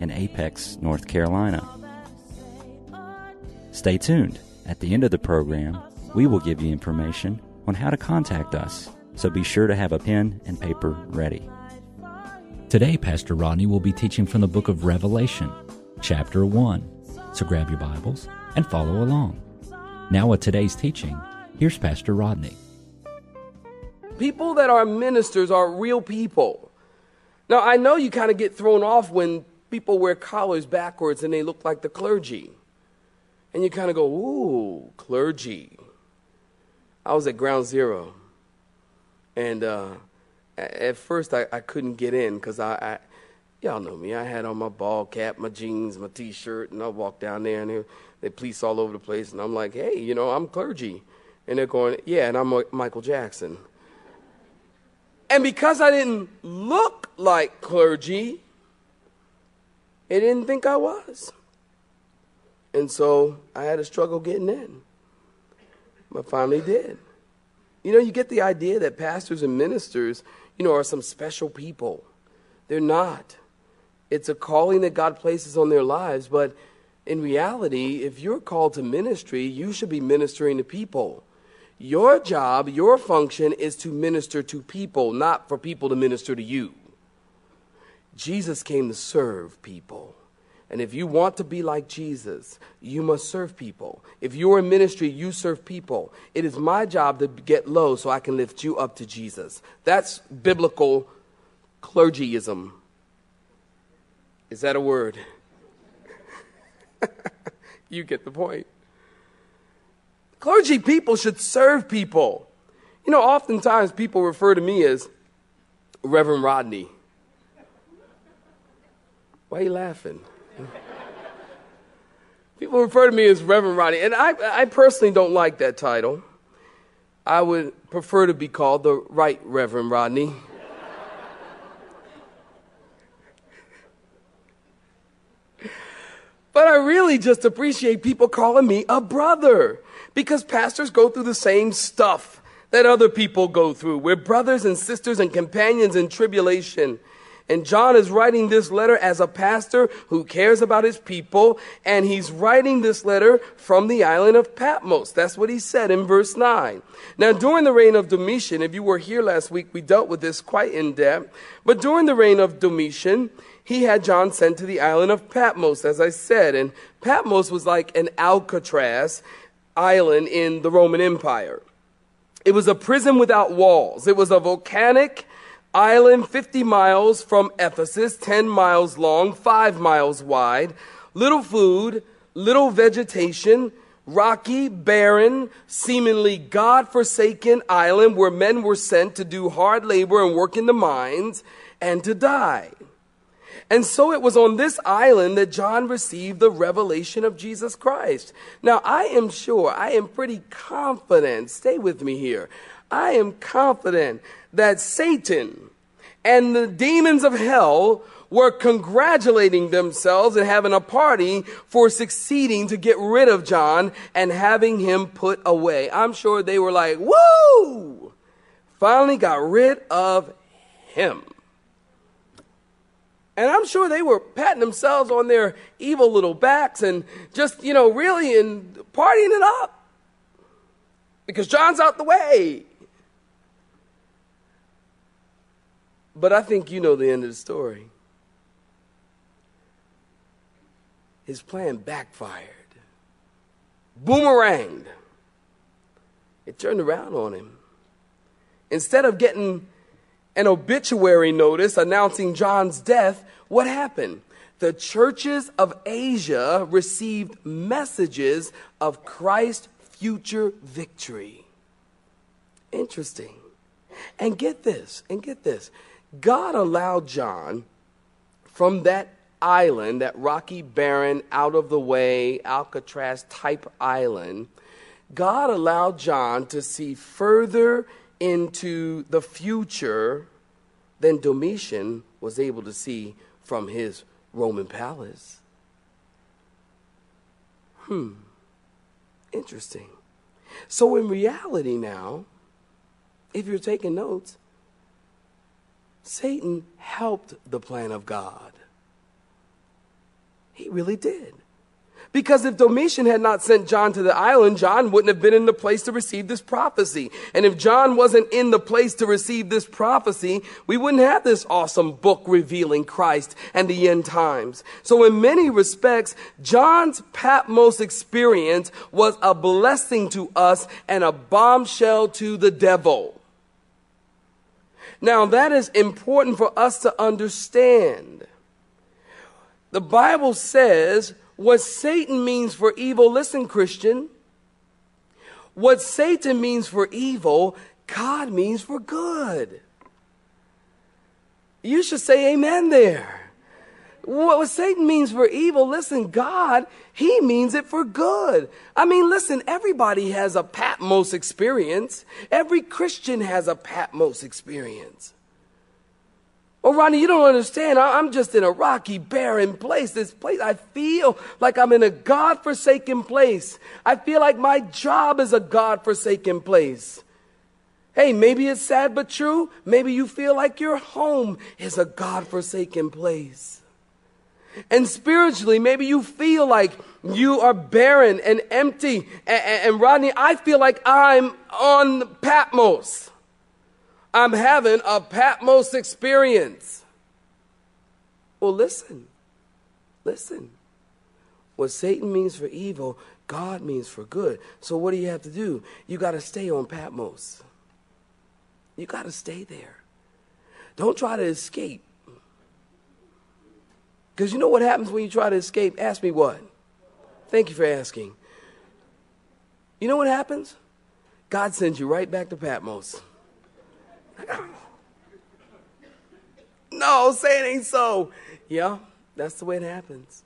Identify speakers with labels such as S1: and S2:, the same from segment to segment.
S1: in Apex, North Carolina. Stay tuned. At the end of the program, we will give you information on how to contact us, so be sure to have a pen and paper ready. Today, Pastor Rodney will be teaching from the book of Revelation, chapter 1. So grab your Bibles and follow along. Now, with today's teaching, here's Pastor Rodney.
S2: People that are ministers are real people. Now, I know you kind of get thrown off when people wear collars backwards and they look like the clergy. And you kind of go, ooh, clergy. I was at ground zero. And uh, at first, I, I couldn't get in because I, I, y'all know me. I had on my ball cap, my jeans, my t shirt, and I walked down there and they, they police all over the place. And I'm like, hey, you know, I'm clergy. And they're going, yeah, and I'm Michael Jackson. And because I didn't look like clergy, they didn't think I was. And so I had a struggle getting in. But finally did. You know, you get the idea that pastors and ministers, you know, are some special people. They're not. It's a calling that God places on their lives, but in reality, if you're called to ministry, you should be ministering to people. Your job, your function is to minister to people, not for people to minister to you. Jesus came to serve people. And if you want to be like Jesus, you must serve people. If you're in ministry, you serve people. It is my job to get low so I can lift you up to Jesus. That's biblical clergyism. Is that a word? you get the point. Clergy people should serve people. You know, oftentimes people refer to me as Reverend Rodney. Why are you laughing? People refer to me as Reverend Rodney, and I, I personally don't like that title. I would prefer to be called the Right Reverend Rodney. but I really just appreciate people calling me a brother because pastors go through the same stuff that other people go through. We're brothers and sisters and companions in tribulation. And John is writing this letter as a pastor who cares about his people, and he's writing this letter from the island of Patmos. That's what he said in verse 9. Now, during the reign of Domitian, if you were here last week, we dealt with this quite in depth, but during the reign of Domitian, he had John sent to the island of Patmos, as I said, and Patmos was like an Alcatraz island in the Roman Empire. It was a prison without walls. It was a volcanic Island 50 miles from Ephesus, 10 miles long, 5 miles wide. Little food, little vegetation, rocky, barren, seemingly God forsaken island where men were sent to do hard labor and work in the mines and to die. And so it was on this island that John received the revelation of Jesus Christ. Now, I am sure, I am pretty confident, stay with me here. I am confident that Satan and the demons of hell were congratulating themselves and having a party for succeeding to get rid of John and having him put away. I'm sure they were like, woo! Finally got rid of him. And I'm sure they were patting themselves on their evil little backs and just, you know, really and partying it up. Because John's out the way. But I think you know the end of the story. His plan backfired, boomeranged. It turned around on him. Instead of getting an obituary notice announcing John's death, what happened? The churches of Asia received messages of Christ's future victory. Interesting. And get this, and get this. God allowed John from that island, that rocky, barren, out of the way, Alcatraz type island, God allowed John to see further into the future than Domitian was able to see from his Roman palace. Hmm. Interesting. So, in reality, now, if you're taking notes, Satan helped the plan of God. He really did. Because if Domitian had not sent John to the island, John wouldn't have been in the place to receive this prophecy. And if John wasn't in the place to receive this prophecy, we wouldn't have this awesome book revealing Christ and the end times. So in many respects, John's Patmos experience was a blessing to us and a bombshell to the devil. Now that is important for us to understand. The Bible says what Satan means for evil, listen, Christian, what Satan means for evil, God means for good. You should say amen there. What Satan means for evil, listen, God, he means it for good. I mean, listen, everybody has a Patmos experience. Every Christian has a Patmos experience. Oh, Ronnie, you don't understand. I'm just in a rocky, barren place. This place, I feel like I'm in a God forsaken place. I feel like my job is a God forsaken place. Hey, maybe it's sad but true. Maybe you feel like your home is a God forsaken place. And spiritually, maybe you feel like you are barren and empty. And, and, Rodney, I feel like I'm on Patmos. I'm having a Patmos experience. Well, listen, listen. What Satan means for evil, God means for good. So, what do you have to do? You got to stay on Patmos. You got to stay there. Don't try to escape. Because you know what happens when you try to escape? Ask me what? Thank you for asking. You know what happens? God sends you right back to Patmos. no, say it ain't so. Yeah, that's the way it happens.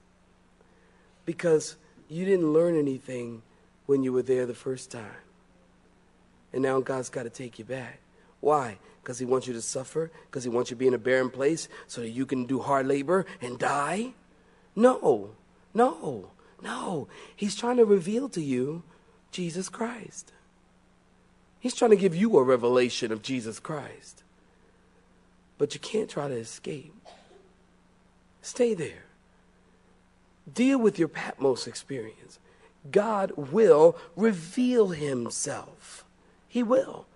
S2: Because you didn't learn anything when you were there the first time. And now God's got to take you back. Why? Because He wants you to suffer? Because He wants you to be in a barren place so that you can do hard labor and die? No, no, no. He's trying to reveal to you Jesus Christ. He's trying to give you a revelation of Jesus Christ. But you can't try to escape. Stay there. Deal with your Patmos experience. God will reveal himself. He will.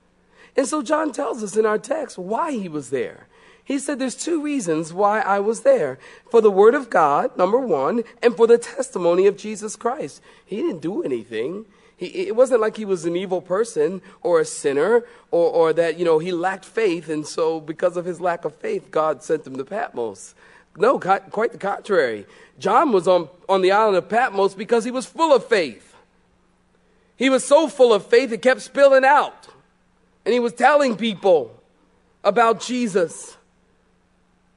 S2: And so John tells us in our text why he was there. He said there's two reasons why I was there. For the word of God, number one, and for the testimony of Jesus Christ. He didn't do anything. He, it wasn't like he was an evil person or a sinner or, or that, you know, he lacked faith. And so because of his lack of faith, God sent him to Patmos. No, quite the contrary. John was on, on the island of Patmos because he was full of faith. He was so full of faith, it kept spilling out. And he was telling people about Jesus.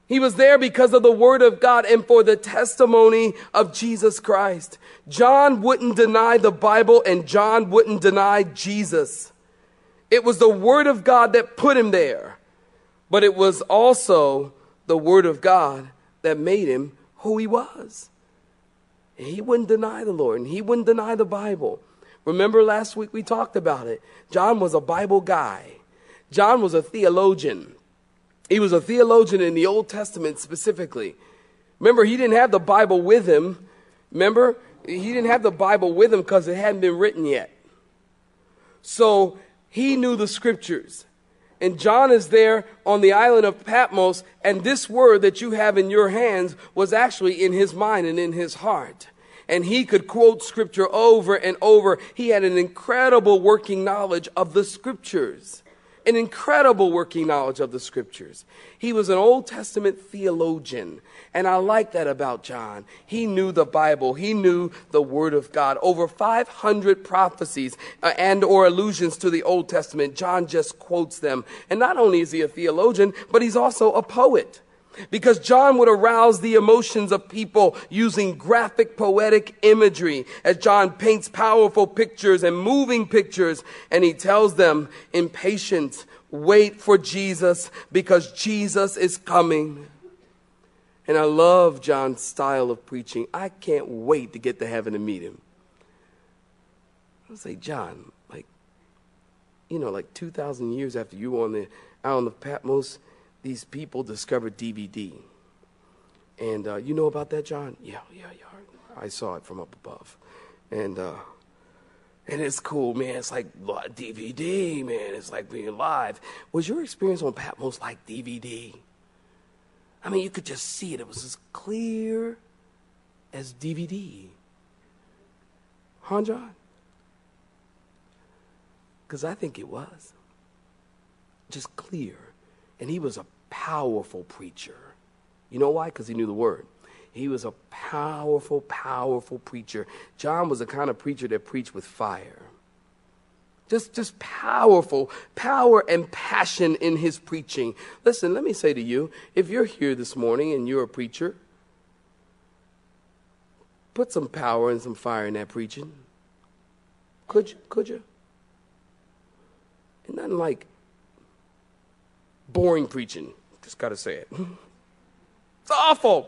S2: He was there because of the word of God and for the testimony of Jesus Christ. John wouldn't deny the Bible and John wouldn't deny Jesus. It was the word of God that put him there, but it was also the word of God that made him who he was. And he wouldn't deny the Lord and he wouldn't deny the Bible. Remember last week we talked about it. John was a Bible guy. John was a theologian. He was a theologian in the Old Testament specifically. Remember, he didn't have the Bible with him. Remember, he didn't have the Bible with him because it hadn't been written yet. So he knew the scriptures. And John is there on the island of Patmos, and this word that you have in your hands was actually in his mind and in his heart. And he could quote scripture over and over. He had an incredible working knowledge of the scriptures an incredible working knowledge of the scriptures. He was an Old Testament theologian. And I like that about John. He knew the Bible. He knew the Word of God. Over 500 prophecies uh, and or allusions to the Old Testament. John just quotes them. And not only is he a theologian, but he's also a poet. Because John would arouse the emotions of people using graphic poetic imagery as John paints powerful pictures and moving pictures and he tells them, impatient, wait for Jesus because Jesus is coming. And I love John's style of preaching. I can't wait to get to heaven and meet him. I say, John, like, you know, like 2,000 years after you were on the, on the Patmos, these people discovered DVD. And uh, you know about that, John? Yeah, yeah, yeah. I saw it from up above. And, uh, and it's cool, man. It's like DVD, man. It's like being live. Was your experience on Patmos like DVD? I mean, you could just see it. It was as clear as DVD. Huh, John? Because I think it was. Just clear. And he was a powerful preacher. You know why? Because he knew the word. He was a powerful, powerful preacher. John was the kind of preacher that preached with fire. Just, just powerful, power and passion in his preaching. Listen, let me say to you if you're here this morning and you're a preacher, put some power and some fire in that preaching. Could you? Could you? And nothing like boring preaching. Just got to say it. It's awful.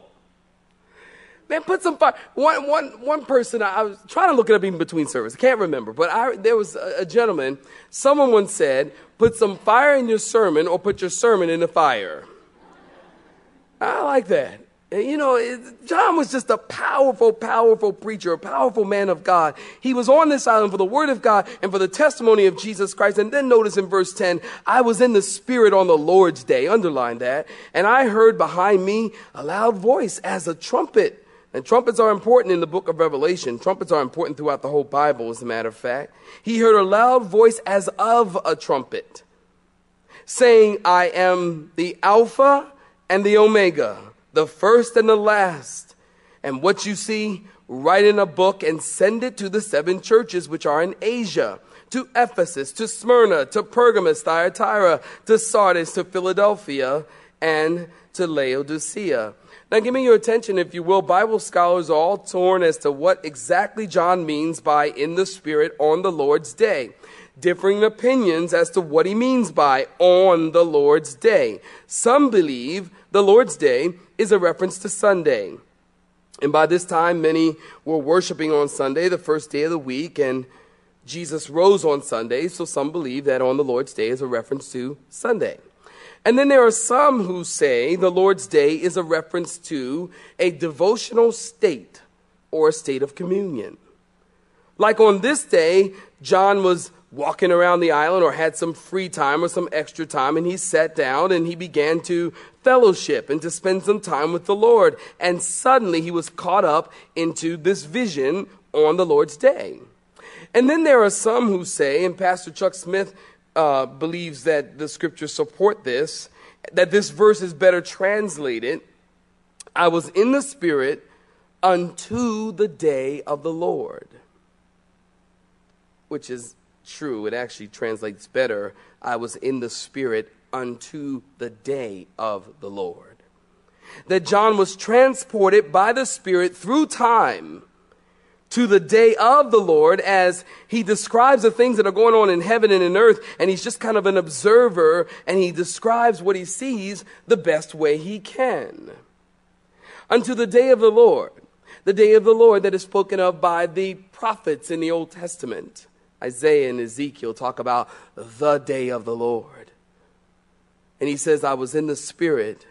S2: Man, put some fire. One, one, one person, I, I was trying to look it up in between services. I can't remember, but I, there was a, a gentleman, someone once said, put some fire in your sermon or put your sermon in the fire. I like that. You know, John was just a powerful, powerful preacher, a powerful man of God. He was on this island for the word of God and for the testimony of Jesus Christ. And then notice in verse 10, I was in the spirit on the Lord's day, underline that, and I heard behind me a loud voice as a trumpet. And trumpets are important in the book of Revelation. Trumpets are important throughout the whole Bible, as a matter of fact. He heard a loud voice as of a trumpet saying, I am the Alpha and the Omega the first and the last. And what you see, write in a book and send it to the seven churches which are in Asia to Ephesus, to Smyrna, to Pergamos, Thyatira, to Sardis, to Philadelphia, and to Laodicea. Now, give me your attention, if you will. Bible scholars are all torn as to what exactly John means by in the Spirit on the Lord's day. Differing opinions as to what he means by on the Lord's day. Some believe the Lord's day is a reference to Sunday. And by this time, many were worshiping on Sunday, the first day of the week, and Jesus rose on Sunday, so some believe that on the Lord's day is a reference to Sunday. And then there are some who say the Lord's day is a reference to a devotional state or a state of communion. Like on this day, John was walking around the island or had some free time or some extra time and he sat down and he began to fellowship and to spend some time with the Lord. And suddenly he was caught up into this vision on the Lord's day. And then there are some who say, and Pastor Chuck Smith uh, believes that the scriptures support this, that this verse is better translated I was in the Spirit unto the day of the Lord, which is true. It actually translates better I was in the Spirit unto the day of the Lord. That John was transported by the Spirit through time to the day of the Lord as he describes the things that are going on in heaven and in earth, and he's just kind of an observer and he describes what he sees the best way he can. Unto the day of the Lord, the day of the Lord that is spoken of by the prophets in the Old Testament. Isaiah and Ezekiel talk about the day of the Lord. And he says, I was in the Spirit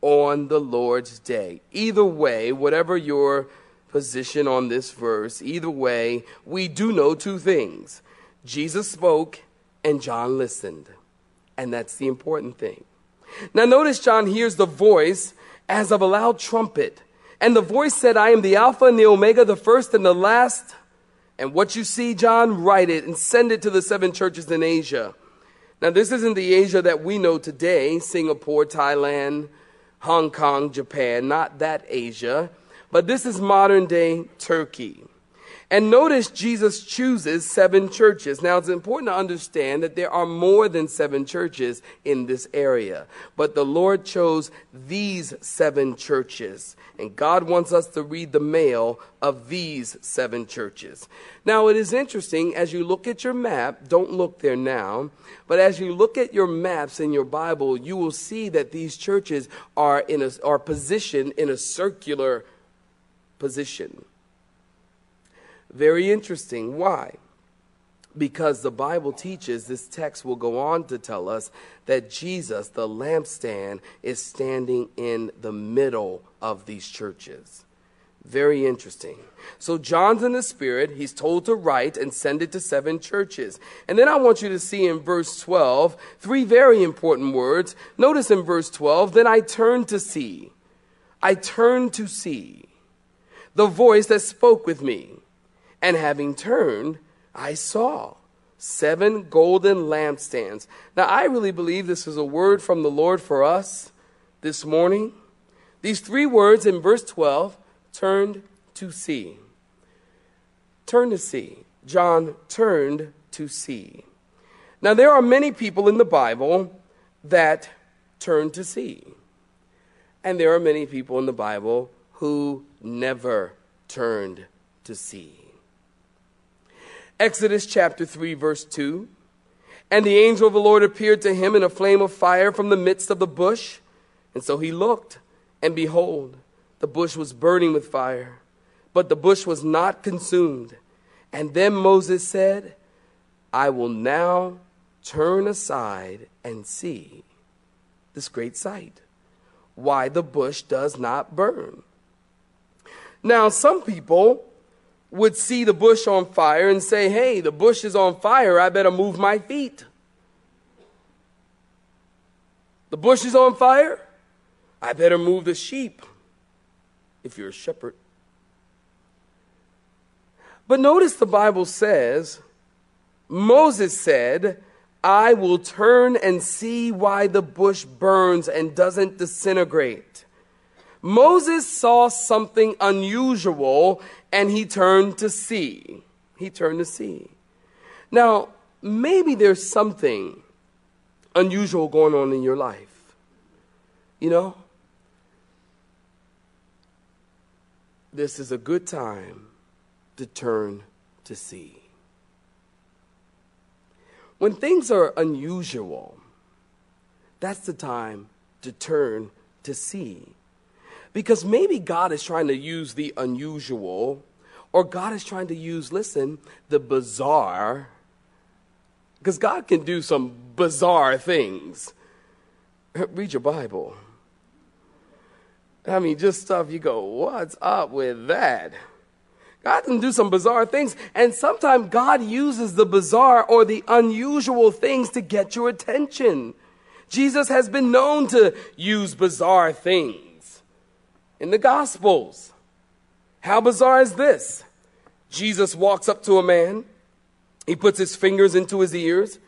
S2: on the Lord's day. Either way, whatever your position on this verse, either way, we do know two things Jesus spoke and John listened. And that's the important thing. Now, notice John hears the voice as of a loud trumpet. And the voice said, I am the Alpha and the Omega, the first and the last. And what you see, John, write it and send it to the seven churches in Asia. Now, this isn't the Asia that we know today Singapore, Thailand, Hong Kong, Japan, not that Asia, but this is modern day Turkey. And notice Jesus chooses seven churches. Now, it's important to understand that there are more than seven churches in this area, but the Lord chose these seven churches. And God wants us to read the mail of these seven churches. Now, it is interesting as you look at your map, don't look there now, but as you look at your maps in your Bible, you will see that these churches are, in a, are positioned in a circular position. Very interesting. Why? Because the Bible teaches, this text will go on to tell us that Jesus, the lampstand, is standing in the middle of these churches. Very interesting. So, John's in the Spirit. He's told to write and send it to seven churches. And then I want you to see in verse 12 three very important words. Notice in verse 12, then I turned to see. I turned to see the voice that spoke with me. And having turned, I saw seven golden lampstands. Now, I really believe this is a word from the Lord for us this morning. These three words in verse 12 turned to see. Turn to see. John turned to see. Now, there are many people in the Bible that turn to see. And there are many people in the Bible who never turned to see. Exodus chapter 3, verse 2. And the angel of the Lord appeared to him in a flame of fire from the midst of the bush. And so he looked, and behold, the bush was burning with fire, but the bush was not consumed. And then Moses said, I will now turn aside and see this great sight, why the bush does not burn. Now, some people would see the bush on fire and say, Hey, the bush is on fire, I better move my feet. The bush is on fire, I better move the sheep if you're a shepherd. But notice the Bible says, Moses said, I will turn and see why the bush burns and doesn't disintegrate. Moses saw something unusual and he turned to see. He turned to see. Now, maybe there's something unusual going on in your life. You know? This is a good time to turn to see. When things are unusual, that's the time to turn to see. Because maybe God is trying to use the unusual, or God is trying to use, listen, the bizarre. Because God can do some bizarre things. Read your Bible. I mean, just stuff you go, what's up with that? God can do some bizarre things, and sometimes God uses the bizarre or the unusual things to get your attention. Jesus has been known to use bizarre things in the Gospels. How bizarre is this? Jesus walks up to a man. He puts his fingers into his ears.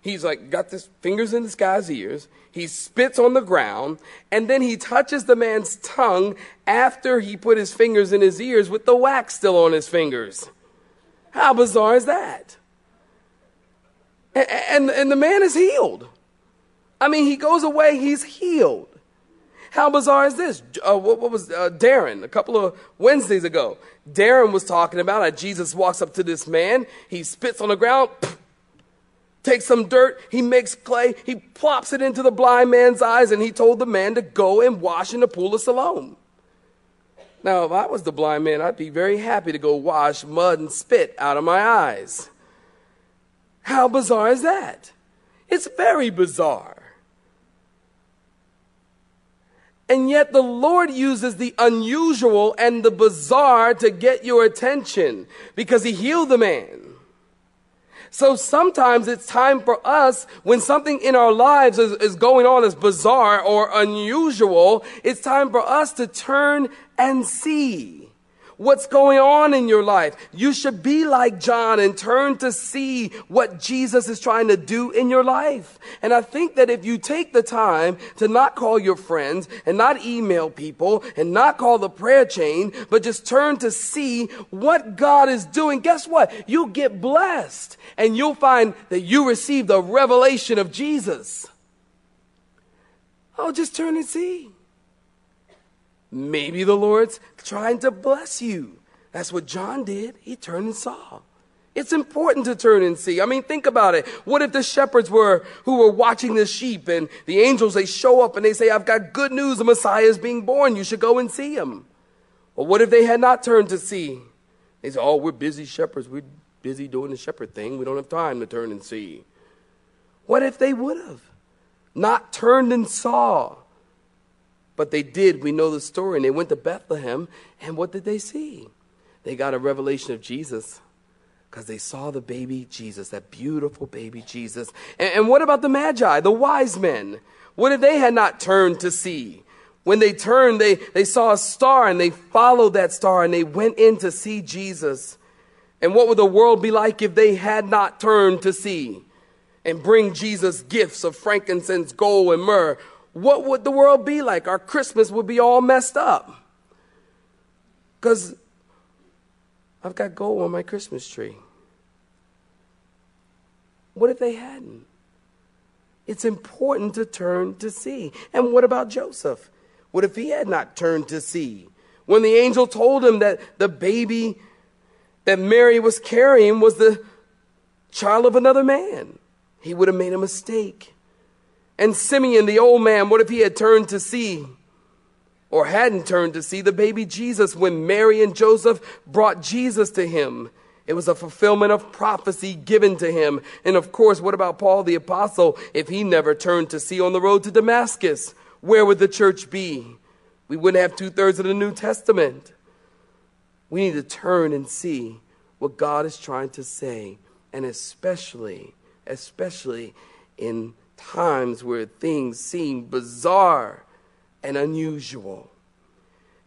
S2: He's like, got his fingers in this guy's ears. He spits on the ground, and then he touches the man's tongue after he put his fingers in his ears with the wax still on his fingers. How bizarre is that? And, and, and the man is healed. I mean, he goes away, he's healed. How bizarre is this? Uh, what, what, was uh, Darren a couple of Wednesdays ago? Darren was talking about how Jesus walks up to this man, he spits on the ground, takes some dirt, he makes clay, he plops it into the blind man's eyes, and he told the man to go and wash in the pool of Siloam. Now, if I was the blind man, I'd be very happy to go wash mud and spit out of my eyes. How bizarre is that? It's very bizarre. And yet the Lord uses the unusual and the bizarre to get your attention because he healed the man. So sometimes it's time for us when something in our lives is, is going on as bizarre or unusual, it's time for us to turn and see what's going on in your life. You should be like John and turn to see what Jesus is trying to do in your life. And I think that if you take the time to not call your friends and not email people and not call the prayer chain, but just turn to see what God is doing, guess what? You'll get blessed and you'll find that you received a revelation of Jesus. Oh, just turn and see. Maybe the Lord's trying to bless you. That's what John did. He turned and saw. It's important to turn and see. I mean, think about it. What if the shepherds were who were watching the sheep and the angels they show up and they say, "I've got good news. The Messiah is being born. You should go and see him." Or what if they had not turned to see? They say, "Oh, we're busy shepherds. We're busy doing the shepherd thing. We don't have time to turn and see." What if they would have not turned and saw? But they did. We know the story. And they went to Bethlehem. And what did they see? They got a revelation of Jesus because they saw the baby Jesus, that beautiful baby Jesus. And, and, what about the Magi, the wise men? What if they had not turned to see? When they turned, they, they saw a star and they followed that star and they went in to see Jesus. And what would the world be like if they had not turned to see and bring Jesus gifts of frankincense, gold, and myrrh? What would the world be like? Our Christmas would be all messed up. Because I've got gold on my Christmas tree. What if they hadn't? It's important to turn to see. And what about Joseph? What if he had not turned to see? When the angel told him that the baby that Mary was carrying was the child of another man, he would have made a mistake. And Simeon, the old man, what if he had turned to see or hadn't turned to see the baby Jesus when Mary and Joseph brought Jesus to him? It was a fulfillment of prophecy given to him. And of course, what about Paul the apostle if he never turned to see on the road to Damascus? Where would the church be? We wouldn't have two thirds of the New Testament. We need to turn and see what God is trying to say, and especially, especially in times where things seem bizarre and unusual.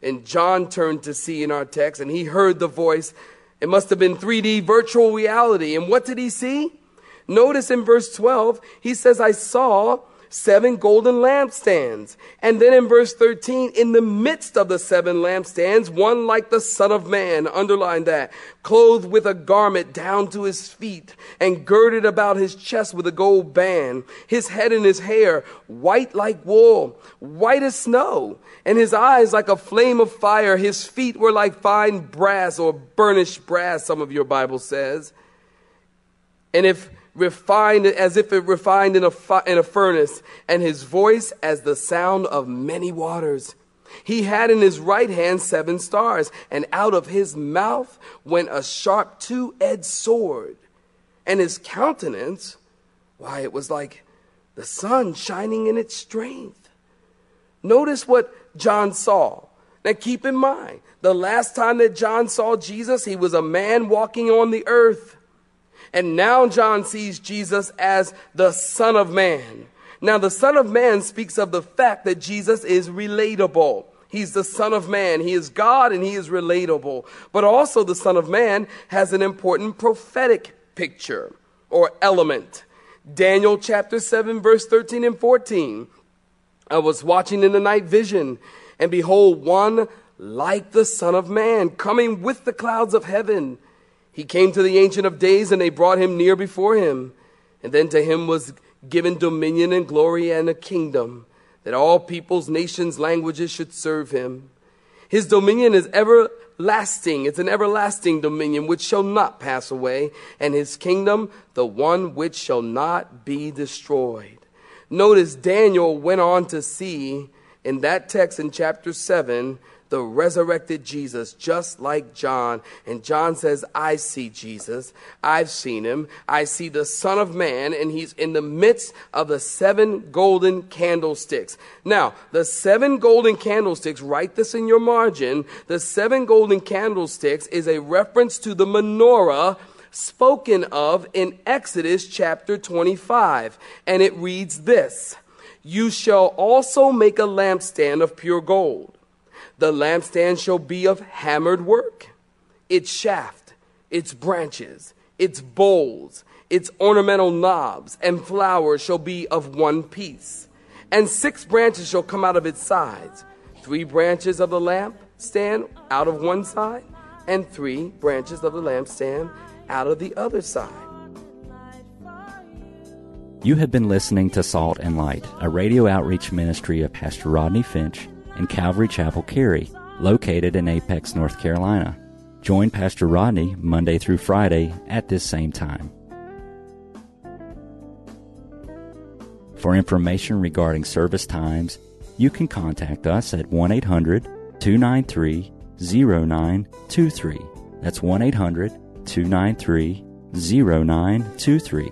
S2: And John turned to see in our text, and he heard the voice. It must have been 3D virtual reality. And what did he see? Notice in verse 12, he says, I saw seven golden lampstands. And then in verse 13, in the midst of the seven lampstands, one like the Son of Man, underline that, clothed with a garment down to his feet and girded about his chest with a gold band, his head and his hair white like wool, white as snow, and his eyes like a flame of fire. His feet were like fine brass or burnished brass, some of your Bible says. And if refined as if it refined in a, fi- in a furnace, and his voice as the sound of many waters. He had in his right hand seven stars, and out of his mouth went a sharp two edged sword. And his countenance, why, it was like the sun shining in its strength. Notice what John saw. Now keep in mind, the last time that John saw Jesus, he was a man walking on the earth. And now John sees Jesus as the Son of Man. Now, the Son of Man speaks of the fact that Jesus is relatable. He's the Son of Man. He is God and he is relatable. But also, the Son of Man has an important prophetic picture or element. Daniel chapter 7, verse 13 and 14. I was watching in the night vision, and behold, one like the Son of Man coming with the clouds of heaven. He came to the Ancient of Days, and they brought him near before him. And then to him was given dominion and glory and a kingdom, that all peoples, nations, languages should serve him. His dominion is everlasting. It's an everlasting dominion which shall not pass away, and his kingdom, the one which shall not be destroyed. Notice Daniel went on to see in that text in chapter 7 the resurrected Jesus, just like John. And John says, I see Jesus. I've seen him. I see the Son of Man, and he's in the midst of the seven golden candlesticks. Now, the seven golden candlesticks, write this in your margin. The seven golden candlesticks is a reference to the menorah spoken of in Exodus chapter 25. And it reads this You shall also make a lampstand of pure gold. The lampstand shall be of hammered work. Its shaft, its branches, its bowls, its ornamental knobs and flowers shall be of one piece. And six branches shall come out of its sides three branches of the lampstand out of one side, and three branches of the lampstand out of the other side.
S1: You have been listening to Salt and Light, a radio outreach ministry of Pastor Rodney Finch Calvary Chapel, Cary, located in Apex, North Carolina. Join Pastor Rodney Monday through Friday at this same time. For information regarding service times, you can contact us at 1 800 293 0923. That's 1 800 293 0923.